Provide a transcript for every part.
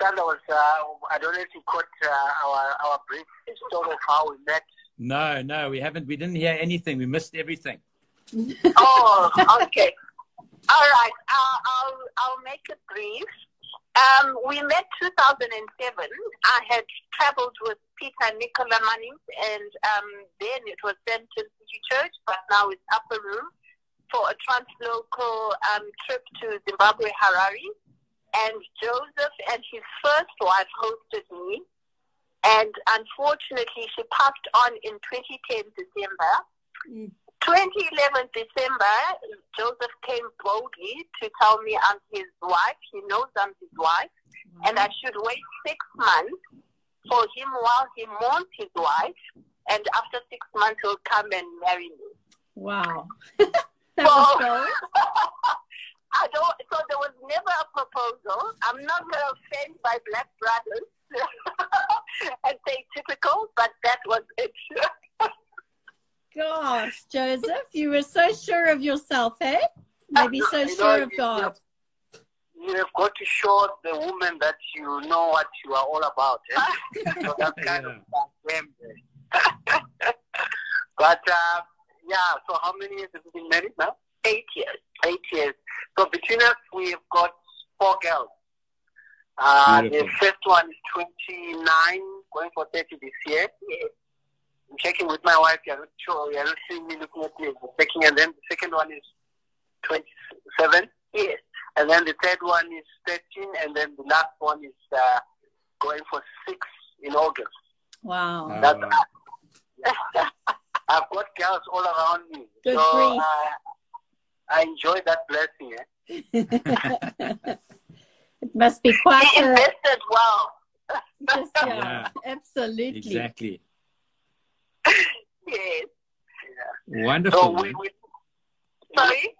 Was, uh, I don't know if you caught uh, our, our brief story of how we met. No, no, we haven't. We didn't hear anything. We missed everything. oh, okay. All right. I'll, I'll, I'll make it brief. Um, we met 2007. I had traveled with Peter Nicola Mannings, and um, then it was Sandton City Church, but now it's Upper Room for a translocal um, trip to Zimbabwe, Harare. And Joseph and his first wife hosted me. And unfortunately, she passed on in 2010 December. Mm. 2011 December, Joseph came boldly to tell me I'm his wife. He knows I'm his wife. Mm-hmm. And I should wait six months for him while he mourns his wife. And after six months, he'll come and marry me. Wow. that so, was I don't, so there was never a proposal. I'm not going to offend my black brothers and say typical, but that was it. Gosh, Joseph, you were so sure of yourself, eh? Maybe so you sure know, of God. You have got to show the woman that you know what you are all about. Eh? so that's kind yeah. of But uh, yeah, so how many years have you been married now? Eight years. Eight years. So between us, we have got four girls. Uh, the first one is 29, going for 30 this year. I'm checking with my wife. You're not sure. You're not seeing me looking at me. checking. And then the second one is 27. Yes. And then the third one is 13. And then the last one is uh, going for six in August. Wow. That's, uh, I've got girls all around me. Good so uh, I enjoy that blessing. Eh? it must be quite. He invested well. Just, yeah, yeah, absolutely. Exactly. yes. Yeah. Wonderful. So we, we, sorry.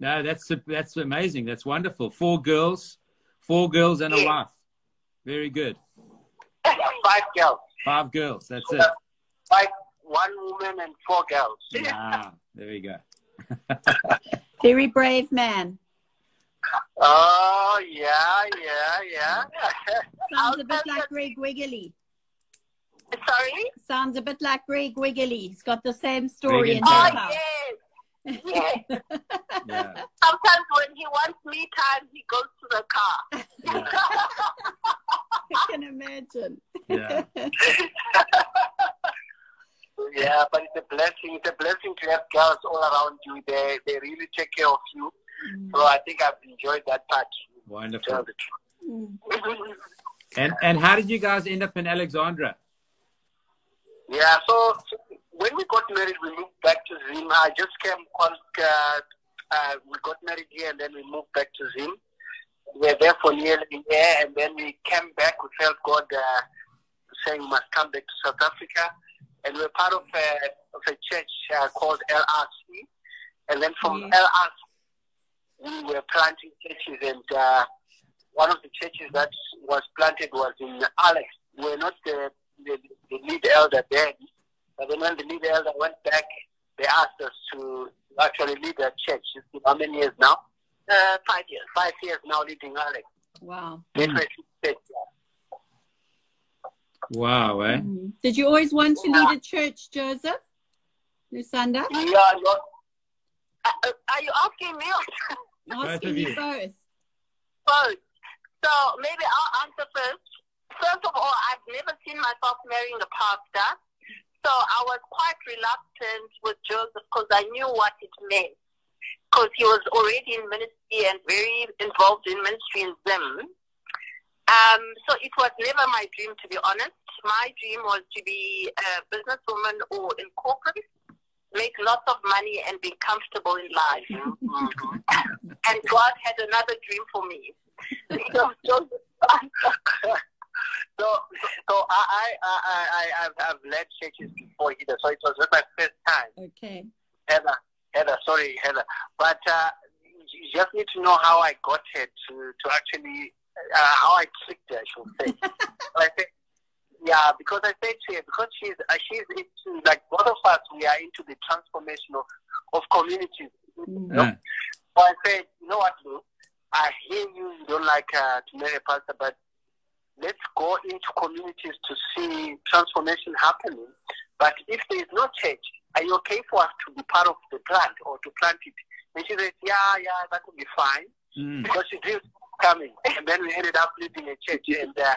No, that's that's amazing. That's wonderful. Four girls, four girls and yes. a wife. Very good. Five girls. Five girls. That's so it. Five, one woman and four girls. Ah, there you go. Very brave man. Oh yeah, yeah, yeah. Sounds a bit like Greg Wiggily. Sorry? Sounds a bit like Greg Wiggily. He's got the same story in his oh, house. Yes. yes. yeah. Sometimes when he wants me time, he goes to the car. Yeah. I can imagine. Yeah. yeah, but it's a blessing. It's a blessing to have girls all around you. They they really take care of you. Mm. So I think I've enjoyed that part. Wonderful. And and how did you guys end up in Alexandra? Yeah, so, so, when we got married, we moved back to Zim. I just came, uh, uh, we got married here and then we moved back to Zim. We were there for nearly a year and then we came back. We felt God uh, saying we must come back to South Africa. And we are part of a, of a church uh, called LRC. And then from mm-hmm. LRC, we were planting churches and uh, one of the churches that was planted was in Alex. We're not the the, the lead elder then. But then when the lead elder went back, they asked us to actually lead a church. How many years now? Uh, five years. Five years now leading Alex. Wow. Wow, eh? Mm-hmm. Did you always want to lead a church, Joseph? Lusanda? Yeah, yeah. Uh, uh, are you asking me? asking you both. Both. So maybe I'll answer first. First of all, I've never seen myself marrying a pastor. So I was quite reluctant with Joseph because I knew what it meant. Because he was already in ministry and very involved in ministry in Zim. Um, so it was never my dream, to be honest. My dream was to be a businesswoman or in corporate, make lots of money and be comfortable in life. And God had another dream for me. So Joseph, so, so I, I, I, I, have led churches before either, so it was not my first time. Okay. Heather, Heather, sorry, Heather, but uh, you just need to know how I got her to, to actually, uh, how I tricked her, I should say. I think, yeah, because I said to her, because she's, uh, she's into, like both of us, we are into the transformation of, of communities. You know? So I said, you know what, Lou? I hear you, you don't like uh, to marry a pastor, but let's go into communities to see transformation happening. But if there is no church, are you okay for us to be part of the plant or to plant it? And she said, yeah, yeah, that would be fine. Mm. Because she did coming. And then we ended up leading a church. And uh,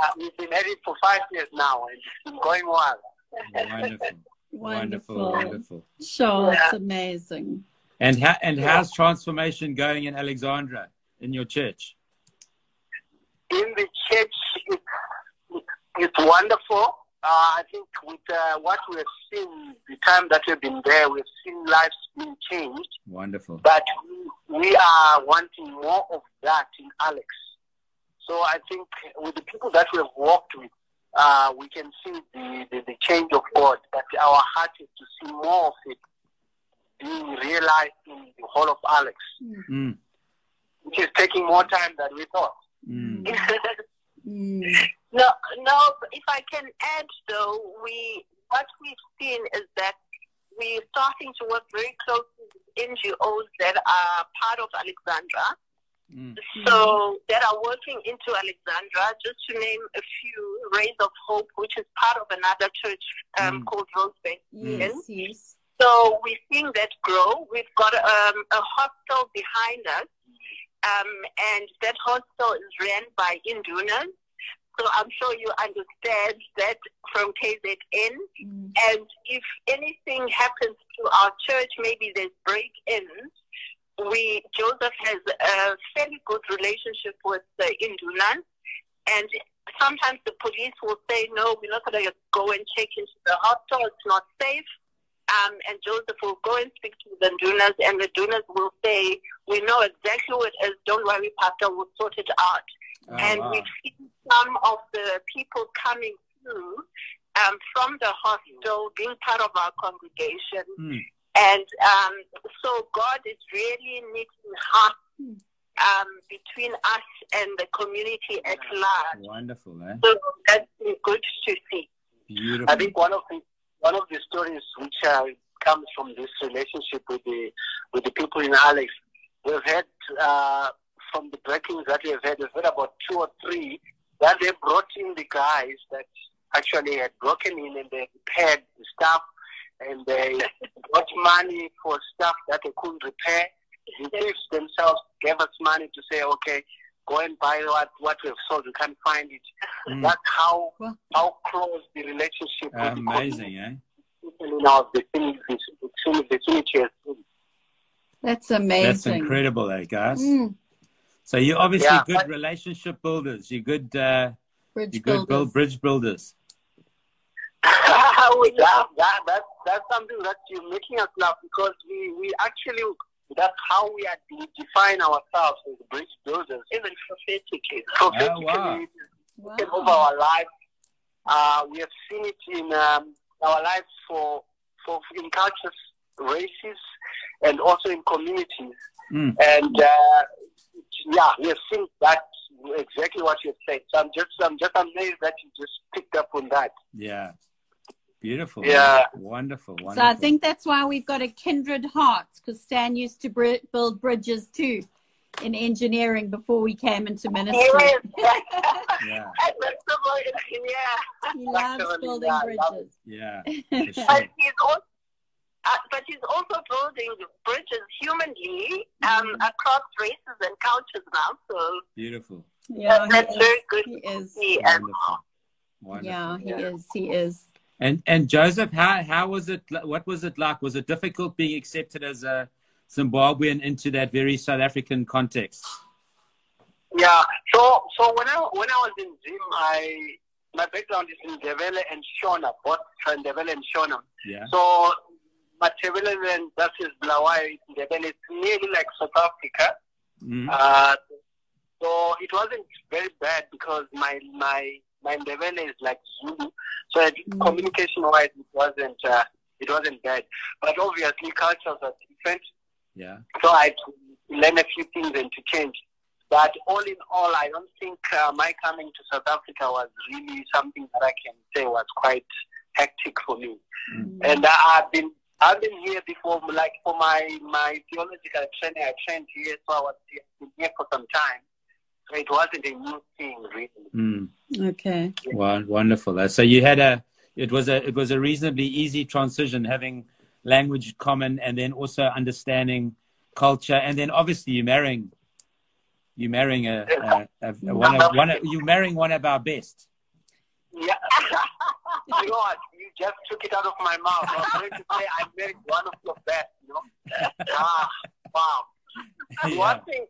uh, we've been married for five years now, and it's been going well. Wonderful. Wonderful. Wonderful. Wonderful. Sure, Yeah. it's amazing. And how, and Yeah. how's transformation going in Alexandra in your church? in the church, it's, it's wonderful. Uh, I think with uh, what we have seen, the time that we've been there, we've seen lives being changed. Wonderful. But we, we are wanting more of that in Alex. So I think with the people that we have worked with, uh, we can see the, the, the change of God. But our heart is to see more of it being realized in the whole of Alex, Mm. which is taking more time than we thought. Mm. Mm. No, no. If I can add, though, we what we've seen is that we're starting to work very closely with NGOs that are part of Alexandra. Mm. So that are working into Alexandra. Just to name a few, Rays of Hope, which is part of another church um, Mm. called Rosebank. Yes, yes. So we're seeing that grow. We've got um, a hostel behind us, um, and that hostel is ran by Indunas. So I'm sure you understand that from KZN. Mm. And if anything happens to our church, maybe there's break-ins. We Joseph has a fairly good relationship with the Indunas, and sometimes the police will say, "No, we're not going to go and check into the hostel. It's not safe." Um, and Joseph will go and speak to the Indunas, and the Indunas will say, "We know exactly what it is. Don't worry, Pastor. We'll sort it out." Oh, and wow. we've seen some of the people coming through um, from the hostel, being part of our congregation, Mm. and um, so God is really knitting hearts um, between us and the community at large. Wonderful, eh? So that's been good to see. Beautiful. I think one of the one of the stories which uh, comes from this relationship with the with the people in Alex, we've had uh, from the breakings that we've had, we've had about two or three that they brought in the guys that actually had broken in and they repaired the stuff and they got money for stuff that they couldn't repair. The thieves themselves gave us money to say, okay, go and buy what, what we've sold. We can't find it. Mm. That's how Wow. how close the relationship with the Amazing, eh? vicinity, has been. That's amazing. That's incredible, eh, guys? Mm. So you're obviously Yeah. good relationship builders. You're good, uh, Bridge you're good build, builders. bridge builders. that, that, that, that's something that you're making us laugh because we, we actually, that's how we are de- define ourselves as bridge builders. Even prophetically. Prophetically, wow. over Wow. our lives. Uh, we have seen it in um, our lives for, for in cultures, races, and also in communities. Mm. And uh, yeah, we have seen that exactly what you said. So I'm just I'm just amazed that you just picked up on that. Yeah. Beautiful. Yeah. Wonderful. Wonderful. So I think that's why we've got a kindred heart because Stan used to br- build bridges too in engineering before we came into ministry. Yeah. That's yeah. He loves Absolutely, building yeah, bridges. Yeah. For sure. But he's also, uh, but he's also building bridges humanly um, across races and cultures now. So Beautiful. Yeah, that's he very is. good. He is. to see. And Wonderful. Wonderful. Yeah, he Yeah. is. He is. And and Joseph, how how was it? What was it like? Was it difficult being accepted as a Zimbabwean into that very South African context? Yeah. So so when I when I was in Zim, I my background is in Ndebele and Shona, both from Ndebele and Shona. Yeah. So Matebele and that is Bulawayo Ndebele. It's nearly like South Africa. Mm. Uh, so it wasn't very bad because my my my Ndebele is like Zulu, so it, Mm. communication wise it wasn't uh, it wasn't bad. But obviously cultures are different, Yeah. so I had to learn a few things and to change. But all in all, I don't think uh, my coming to South Africa was really something that I can say was quite hectic for me. Mm. And I- I've been I've been here before, like for my my theological training. I trained here, so I was here, been here for some time. It wasn't a new thing, really. Mm. Okay. Wow, wonderful. Uh, So you had a it was a it was a reasonably easy transition having language common and then also understanding culture and then obviously you marrying you marrying a, a, a, a one of one of, you marrying one of our best. Yeah. you know what? You just took it out of my mouth. I was going to say I married one of your best, you know? Ah, wow. Yeah, One thing,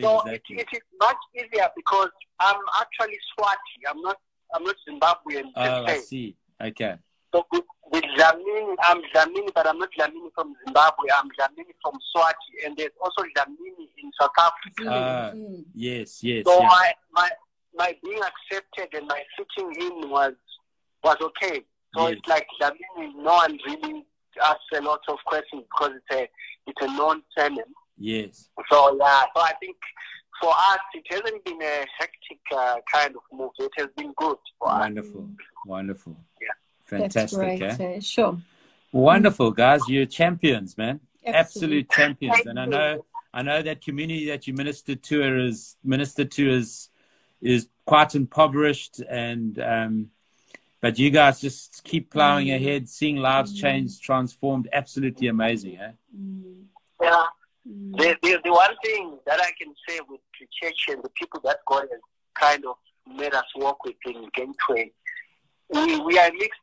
so exactly. it, it is much easier because I'm actually Swati. I'm not, I'm not Zimbabwean. Oh, I se. see. Okay. So with, with Dlamini, I'm Dlamini, but I'm not Dlamini from Zimbabwe. I'm Dlamini from Swati, and there's also Dlamini in South Africa. Mm. yes, yes. So yeah. my, my my being accepted and my fitting in was was okay. So Yes. it's like Dlamini, no one really asks a lot of questions because it's a it's a known surname. Yes. So yeah, so I think for us it hasn't been a hectic uh, kind of move. It has been good for us. Wonderful. Wonderful. Yeah. Fantastic. great. eh? uh, sure. Wonderful, guys. You're champions, man. Absolute champions. Thank And I you. know I know that community that you ministered to is ministered to is is quite impoverished and um but you guys just keep plowing Mm. ahead, seeing lives Mm. changed, transformed. Absolutely amazing, eh? Mm. Yeah. Mm. The, the, the one thing that I can say with the church and the people that God has kind of made us work with in Gateway, we, we are mixed.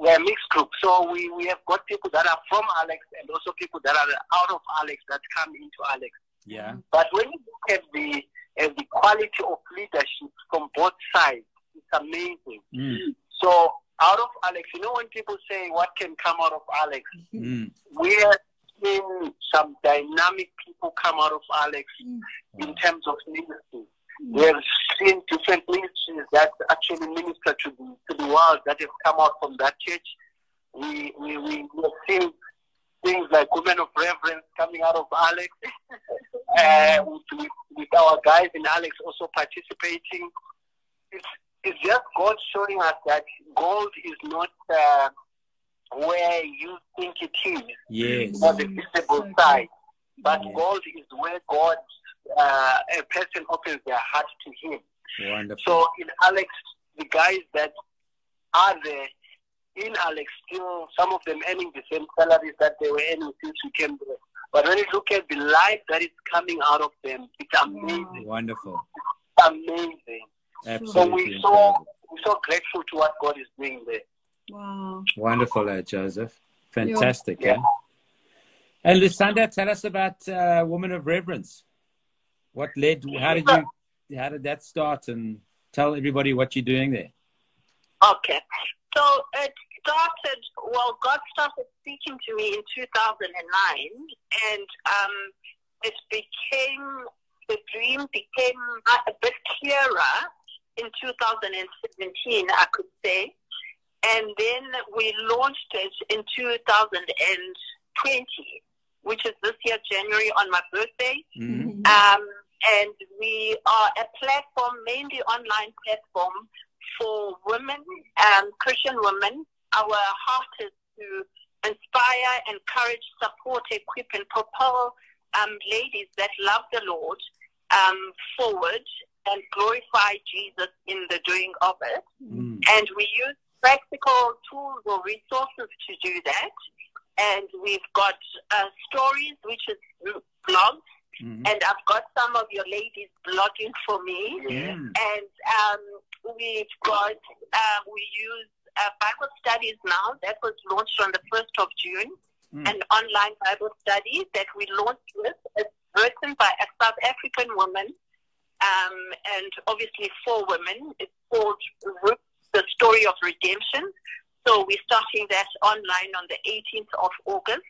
We are a mixed group, so we, we have got people that are from Alex and also people that are out of Alex that come into Alex. Yeah. But when you look at the at the quality of leadership from both sides, it's amazing. Mm. So out of Alex, you know when people say what can come out of Alex, Mm. we have seen some dynamic people come out of Alex in terms of ministry. We have seen different ministries that actually minister to the, to the world that have come out from that church. We, we, we, have seen things like women of reverence coming out of Alex, uh, with, with, with our guys in Alex also participating. It's, it's just God showing us that gold is not uh, where you think it is Yes. on the visible side. But Yeah. gold is where God, uh, a person opens their heart to Him. Wonderful. So in Alex, the guys that are there in Alex, still some of them earning the same salaries that they were earning since we came there. But when you look at the life that is coming out of them, it's amazing, Wonderful. amazing. Absolutely. So Absolutely we so we're so grateful to what God is doing there. Wow. Wonderful, uh, Joseph. Fantastic, Yeah. yeah. And Lusanda, tell us about uh, Woman of Reverence. What led? How did you? How did that start? And tell everybody what you're doing there. Okay. So it started, well, God started speaking to me in 2009, and um, it became, the dream became a bit clearer in 2017, I could say. And then we launched it in 2020, which is this year, January, on my birthday. Mhm. Um, and we are a platform, mainly online platform for women, um, Christian women. Our heart is to inspire, encourage, support, equip, and propel um, ladies that love the Lord um, forward and glorify Jesus in the doing of it. Mm. And we use practical tools or resources to do that. And we've got uh, stories, which is blogs, Mhm. and I've got some of your ladies blogging for me. And um, we've got, uh, we use uh, Bible studies now. That was launched on the 1st of June. Mm. An online Bible study that we launched with. It's written by a South African woman um, and obviously for women. It's called Ruth, The Story of Redemption. So we're starting that online on the 18th of August.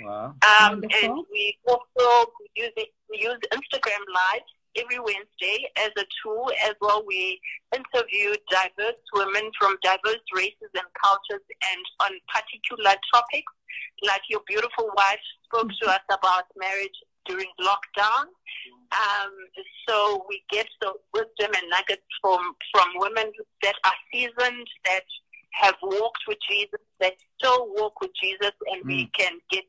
Wow. Um, and we also use it, we use Instagram Live every Wednesday as a tool as well. We interview diverse women from diverse races and cultures and on particular topics. Like your beautiful wife spoke to us about marriage during lockdown. Um, so we get the wisdom and nuggets from, from women that are seasoned, that have walked with Jesus, that still walk with Jesus, and we can get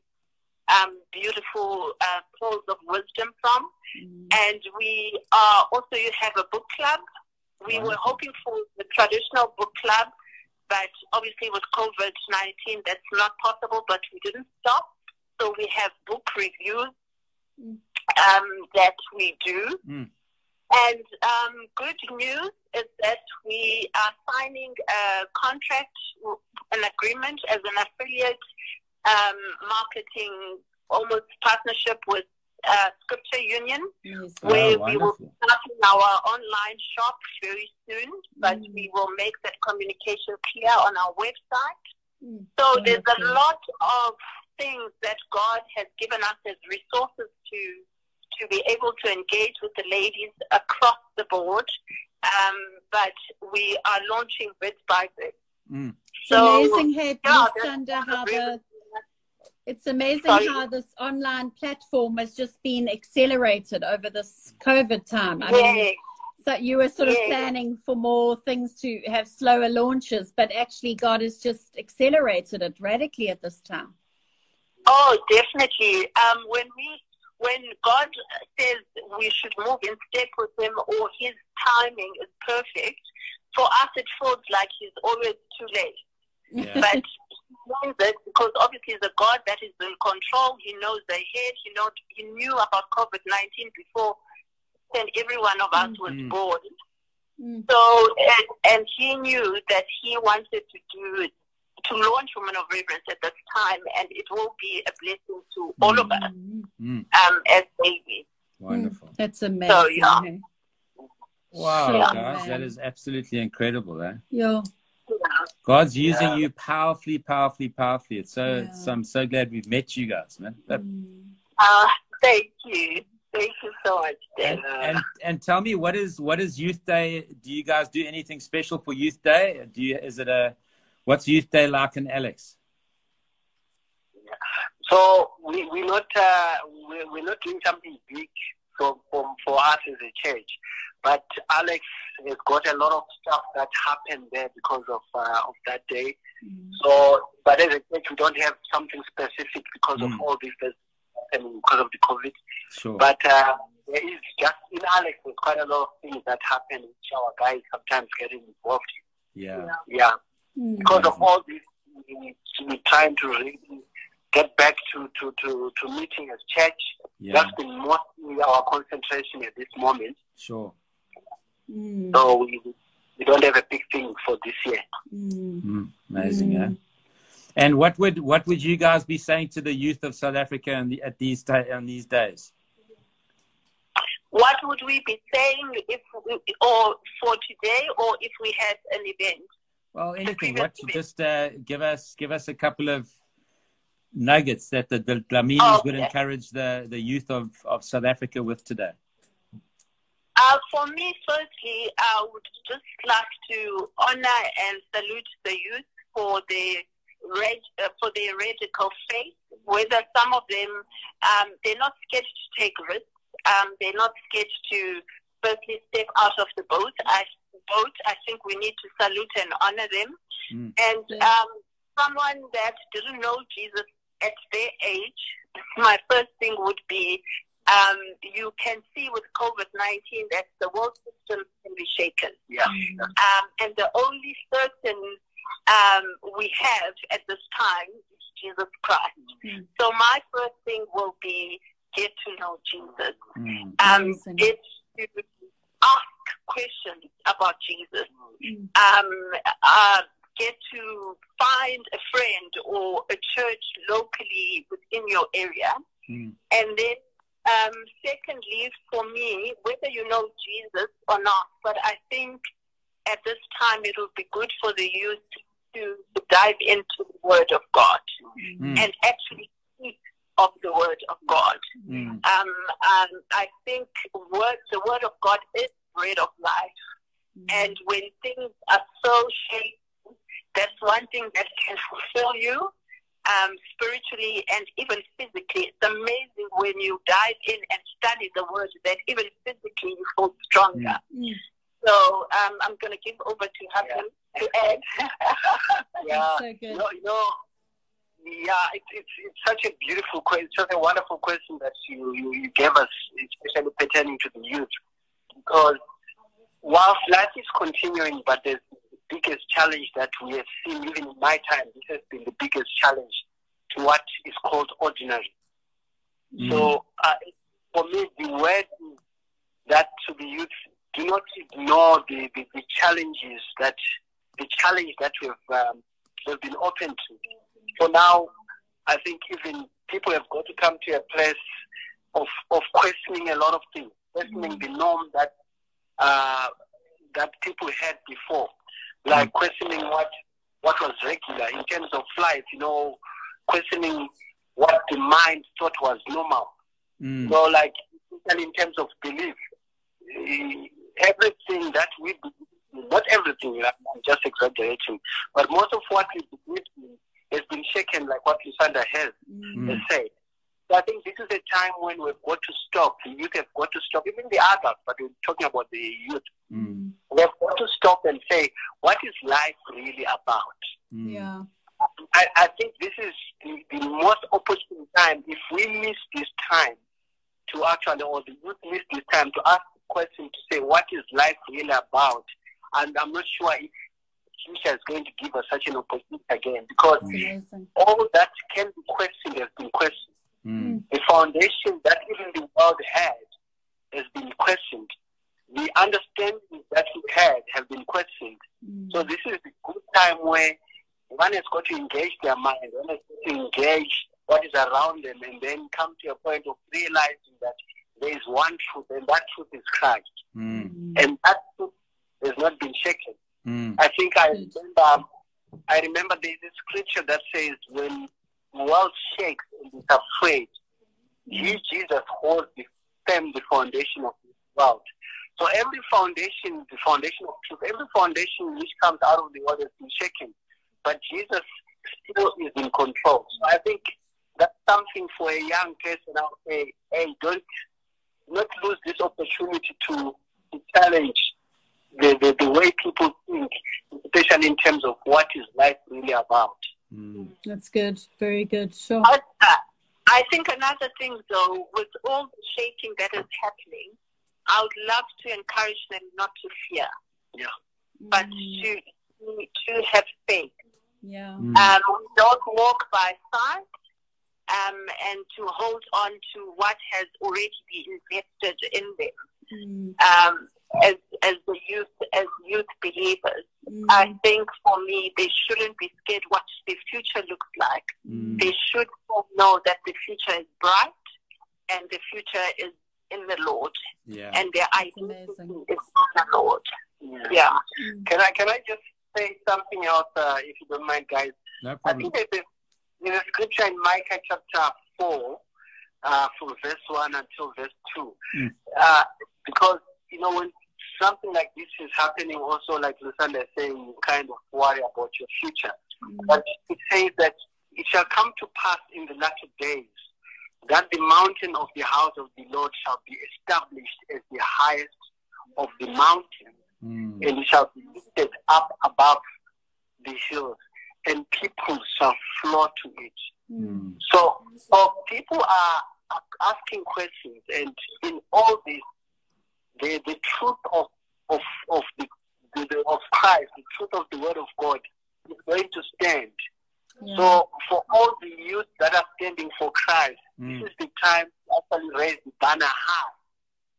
um, beautiful uh, pearls of wisdom from. Mm. And we are also you have a book club. We were hoping for the traditional book club, but obviously with COVID nineteen, that's not possible. But we didn't stop, so we have book reviews Mm. Um, that we do. Mm. And um, good news is that we are signing a contract, an agreement as an affiliate um, marketing, almost partnership with uh, Scripture Union Yes. Oh, where we will wonderful. start in our online shop very soon, but Mm. we will make that communication clear on our website. Mm. So there's a lot of things that God has given us as resources to to be able to engage with the ladies across the board. Um, but we are launching bit by bit. Mm. It's So, amazing, hey, yeah, Miss that's Sanda, one of how the the it's amazing Sorry? how this online platform has just been accelerated over this COVID time. I mean, so you were sort of Yeah. planning for more things to have slower launches, but actually God has just accelerated it radically at this time. Oh, definitely. Um, when we, when God says we should move in step with Him, or His timing is perfect, for us it feels like He's always too late. Yeah. But He knows it because obviously the God that is in control, He knows ahead. He know He knew about COVID nineteen before, and every one of us was Mm. born. Mm. So, and, and he knew that he wanted to do to launch Women of Reverence at this time, and it will be a blessing to all of us Mm. Mm. um, as babies. Wonderful. That's amazing. So, yeah. hey? Wow, Sure, guys, that man. is absolutely incredible. Eh? Yeah. God's using Yeah. you powerfully, powerfully, powerfully. It's so, Yeah. so I'm so glad we've met you guys, man. That- Mm. Uh, thank you. Thank you so much, and, Dan. and and tell me what is what is Youth Day? Do you guys do anything special for Youth Day? Do you is it a what's Youth Day like in Alex? So we we're not uh, we're, we're not doing something big for, for for us as a church, but Alex has got a lot of stuff that happened there because of uh, of that day. Mm. So, but as a church, we don't have something specific because Mm. of all this that's happening because of the COVID. Sure. But uh, there is just in Alex, there's quite a lot of things that happen which our guys sometimes getting involved yeah. in. Yeah, Mm. because of all this, we, we're trying to really get back to, to, to, to meeting as church. Yeah. That's been mostly our concentration at this moment. Sure. Mm. So we, we don't have a big thing for this year. Mm. Mm, amazing, Mm. eh? And what would what would you guys be saying to the youth of South Africa on the, at these ta- on these days? what would we be saying if we, or for today, or if we had an event? Well, anything. What just uh, give us give us a couple of nuggets that the, the Dlaminis Oh, would yeah. encourage the, the youth of, of South Africa with today. Uh, for me, firstly, I would just like to honor and salute the youth for their uh, for their radical faith. Whether some of them um, they're not scared to take risks, um, they're not scared to firstly step out of the boat. I boat. I think we need to salute and honor them. Mm. And Yeah. um, someone that didn't know Jesus at their age, my first thing would be um, you can see with COVID 19 that the world system can be shaken. Yeah. Um, and the only certain um, we have at this time is Jesus Christ. Mm. So my first thing will be get to know Jesus. Mm. Um, get to ask questions about Jesus. Mm. Um, uh, get to find a friend or a church locally within your area. Mm. And then, um, secondly, for me, whether you know Jesus or not, but I think at this time it will be good for the youth to dive into the Word of God Mm. and actually speak of the Word of God. Mm. Um, um, I think word, the Word of God is bread of life. And when things are so shaky, that's one thing that can fulfill you um, spiritually and even physically. It's amazing when you dive in and study the Word that even physically you feel stronger. Mm. So um, I'm going to give over to Hassan to add. Yeah. So good. know, you know, yeah, it, it's it's such a beautiful question, such a wonderful question that you, you, you gave us, especially pertaining to the youth, because whilst life is continuing, but the biggest challenge that we have seen even in my time. This has been the biggest challenge to what is called ordinary. Mm. So uh, for me, the word that to the youth, do not ignore the, the, the challenges that the challenge that we've um, we've been open to. For now, I think even people have got to come to a place of of questioning a lot of things, questioning the norm that uh, that people had before, like questioning what what was regular in terms of life. You know, questioning what the mind thought was normal. Mm. Know, like especially in terms of belief, everything that we believe, not everything, I'm just exaggerating, but most of what we believe has been shaken, like what Lusanda has, Mm. has said. So I think this is a time when we've got to stop. The youth have got to stop, even the adults, but we're talking about the youth. Mm. We have got to stop and say, what is life really about? Mm. Yeah. I, I think this is the, the most opportune time. If we miss this time to actually, or the youth miss this time to ask the question to say, what is life really about? And I'm not sure if future is going to give us such an opportunity again because amazing. all that can be questioned has been questioned. Mm. The foundation that even the world had has been questioned. The understanding that we had have been questioned. Mm. So this is the good time where one has got to engage their mind, one has got to engage what is around them, and then come to a point of realizing that there is one truth, and that truth is Christ, Mm. And that truth has not been shaken. Mm. I think I remember, I remember there's a scripture that says, "When the world shakes and is afraid, he Jesus holds the firm the foundation of the world." So every foundation, the foundation of truth, every foundation which comes out of the world has been shaken, but Jesus still is in control. So I think that's something for a young person out say, Hey, don't not lose this opportunity to, to challenge the, the, the way people think, especially in terms of what is life really about. Mm. That's good. Very good. Sure. Uh, I think another thing, though, with all the shaking that is happening, I would love to encourage them not to fear, Yeah. but Mm. to to have faith. Yeah. Mm. Um, don't walk by sight, um, and to hold on to what has already been invested in them. Mm. Um, as as the youth as youth believers, Mm. I think for me they shouldn't be scared what the future looks like. Mm. They should know that the future is bright and the future is in the Lord Yeah. and their identity is in the Lord. Yeah. Mm. Can I can I just say something else, uh, if you don't mind, guys? No I think there's a, there's a scripture in Micah chapter 4, uh, from verse 1 until verse 2. Mm. Uh, because, you know, when something like this is happening, also, like Lusanda is saying, you kind of worry about your future. Mm. But it says that it shall come to pass in the latter days that the mountain of the house of the Lord shall be established as the highest of the mountains Mm. and it shall be lifted up above the hills, and people shall flow to it. Mm. So, so people are are asking questions, and in all this, the the truth of of of the, the, the of Christ, the truth of the Word of God, is going to stand. Yeah. So, for all the youth that are standing for Christ, Mm. this is the time to actually raise the banner high,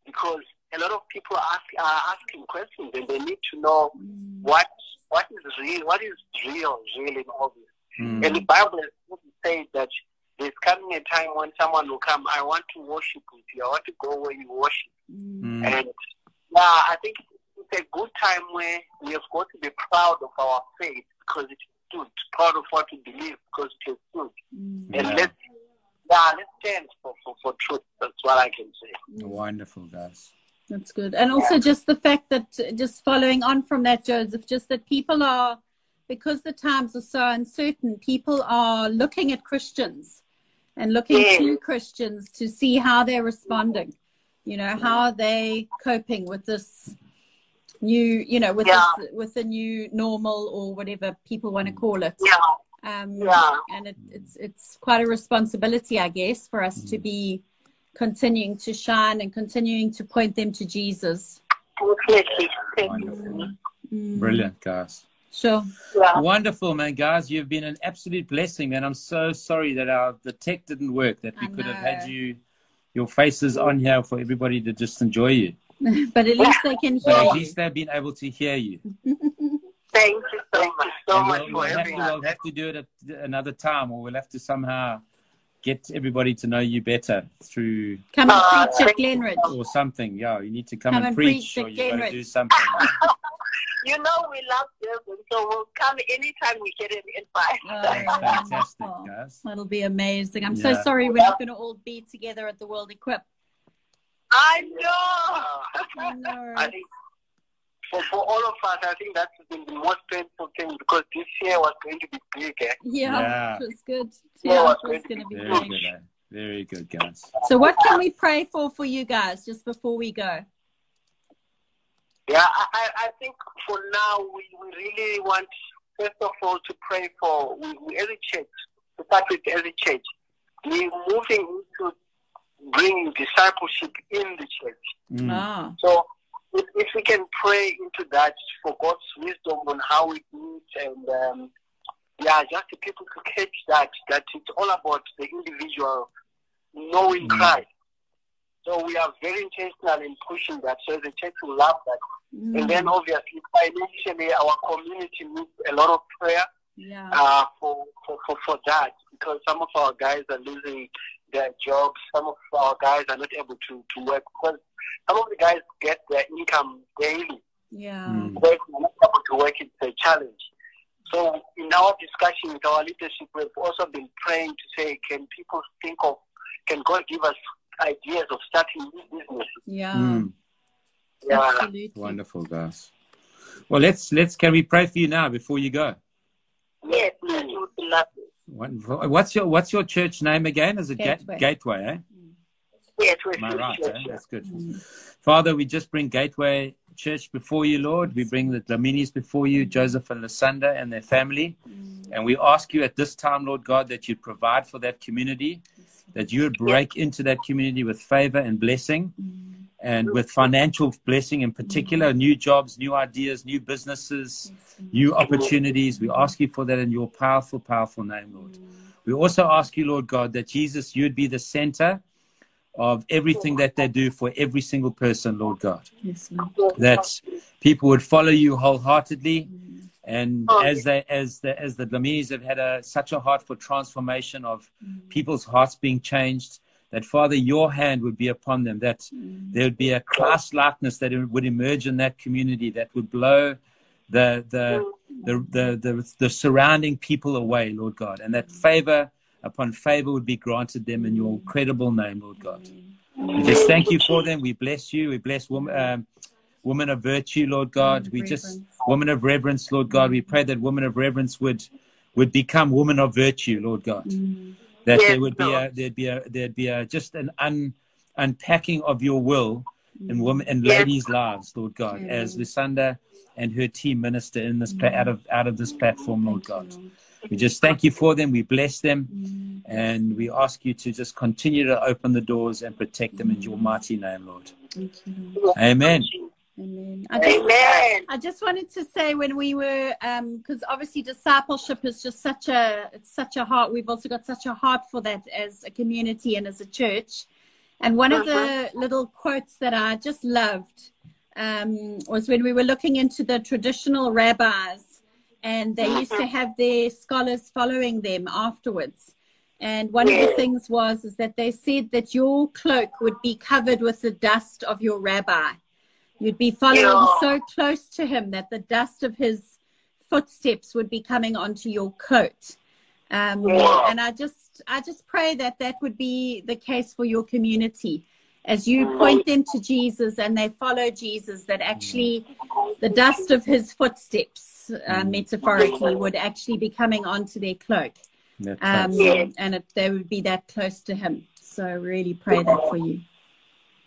because a lot of people ask, are asking questions, and they need to know Mm. what what is real, what is real, really in all this. Mm. And the Bible has said that there's coming a time when someone will come. I want to worship with you. I want to go where you worship. Mm. Mm. And yeah, I think it's a good time where we have got to be proud of our faith because it is good. Proud of what we believe because it is good. Mm. And Yeah. let's yeah, let's stand for, for, for truth. That's what I can say. Wonderful, guys. That's good. And also just the fact that, just following on from that, Joseph, just that people are, because the times are so uncertain, people are looking at Christians and looking Yeah. to Christians to see how they're responding. You know, how are they coping with this new, you know, with Yeah. this, with the new normal or whatever people want to call it. Yeah. Um, Yeah. And it, it's it's quite a responsibility, I guess, for us to be continuing to shine and continuing to point them to Jesus. Definitely. Thank you. Wonderful. Mm, Brilliant, guys. Sure. Yeah. Wonderful, man, guys. You've been an absolute blessing, and I'm so sorry that our the tech didn't work. That we I could have had you, your faces on here for everybody to just enjoy you. but at least they can But hear at you. least they've been able to hear you. Thank you so much. you so And much we'll, for we'll have to, having us. we'll have to do it at another time, or we'll have to somehow get everybody to know you better through Come and Uh, preach at. Glenridge. or something. Yeah, you need to come, Come and and preach, preach or at you got to do something. You know we love Durban, so we'll come anytime we get an invite. Oh, Fantastic, wonderful. guys. That'll be amazing. I'm so sorry we're not going to all be together at the World Equip. I know. I know. I think for, for all of us, I think that's been the most painful thing because this year was going to be big. Eh? Yeah, Yeah. it was good. Yeah, Yeah, it it was was going to be Very great. good, eh? Very good, guys. So, what can we pray for for you guys just before we go? Yeah, I, I I think for now we, we really want first of all to pray for we, we as a church to start with as a church. We're moving into bringing discipleship in the church. Mm. Ah, So if, if we can pray into that for God's wisdom on how we do it and um, yeah, just the people to catch that that it's all about the individual knowing Mm. Christ. So we are very intentional in pushing that. So the church will love that. mm, And then obviously financially our community needs a lot of prayer yeah, uh, for, for, for, for that because some of our guys are losing their jobs. Some of our guys are not able to, to work because some of the guys get their income daily. yeah, Mm. But they're not able to work, it's a challenge. So in our discussion with our leadership, we've also been praying to say, can people think of, can God give us ideas of starting new business? yeah. Mm. Yeah. Absolutely. Wonderful, guys. Well, let's let's. Can we pray for you now before you go? Yes, that would be lovely. Wonderful. What's your What's your church name again? Is it Ga- Gateway. Gateway? Eh? Yes, we're Am I right? church, Eh? yeah. That's good. Mm. Father, we just bring Gateway Church before you, Lord. We bring the Dlaminis before you, Joseph and Lusanda and their family. And we ask you at this time, Lord God, that you provide for that community, that you would break into that community with favor and blessing, mm-hmm. and with financial blessing in particular, mm-hmm. new jobs, new ideas, new businesses, mm-hmm. new opportunities. We ask you for that in your powerful, powerful name, Lord. We also ask you, Lord God, that Jesus, you would be the center of everything that they do for every single person, Lord God. Yes, Lord. That people would follow you wholeheartedly. And Oh, as they, as the, as the Lamis have had a, such a heart for transformation of people's hearts being changed, that Father, your hand would be upon them, that there would be a Christ likeness that would emerge in that community that would blow the, the, the, the, the, the surrounding people away, Lord God, and that favor upon favor would be granted them in your credible name, Lord God. We just thank you for them. We bless you. We bless woman, um, woman of virtue, Lord God. Woman of We just reverence. woman of reverence, Lord God. We pray that woman of reverence would would become woman of virtue, Lord God. Mm. That Yes, there would be a there'd be a there'd be a just an un, unpacking of your will in mm. women and Yes. ladies' lives, Lord God, as Lusanda and her team minister in this pla- out of out of this platform, Lord God. We just thank you for them. We bless them. And we ask you to just continue to open the doors and protect them in your mighty name, Lord. Thank you, Lord. Amen. Amen. I just, Amen. I just wanted to say when we were, um, because obviously discipleship is just such a, it's such a heart. We've also got such a heart for that as a community and as a church. And one of the mm-hmm. little quotes that I just loved um, was when we were looking into the traditional rabbis, and they used to mm-hmm. have their scholars following them afterwards. And one of the things was is that they said that your cloak would be covered with the dust of your rabbi. You'd be following Yeah. so close to him that the dust of his footsteps would be coming onto your coat. Um, Yeah. And I just, I just pray that that would be the case for your community, as you point them to Jesus and they follow Jesus. That actually, the dust of his footsteps, uh, metaphorically, would actually be coming onto their cloak, um, and it, they would be that close to him. So really pray that for you.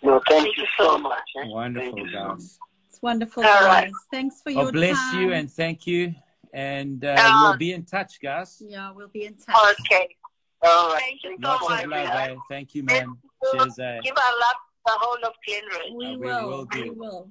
No, thank you so much. eh? Wonderful, Thank you guys. It's wonderful, All right. guys. Thanks for God your bless time. you and thank you. and uh, Uh, we'll be in touch, guys. Yeah, we'll be in touch. Okay. All right. Thank you so Lots much. of love, eh? Thank you, man. Let's Cheers, eh? Give our love to the whole of Glenridge. We we will. will We will.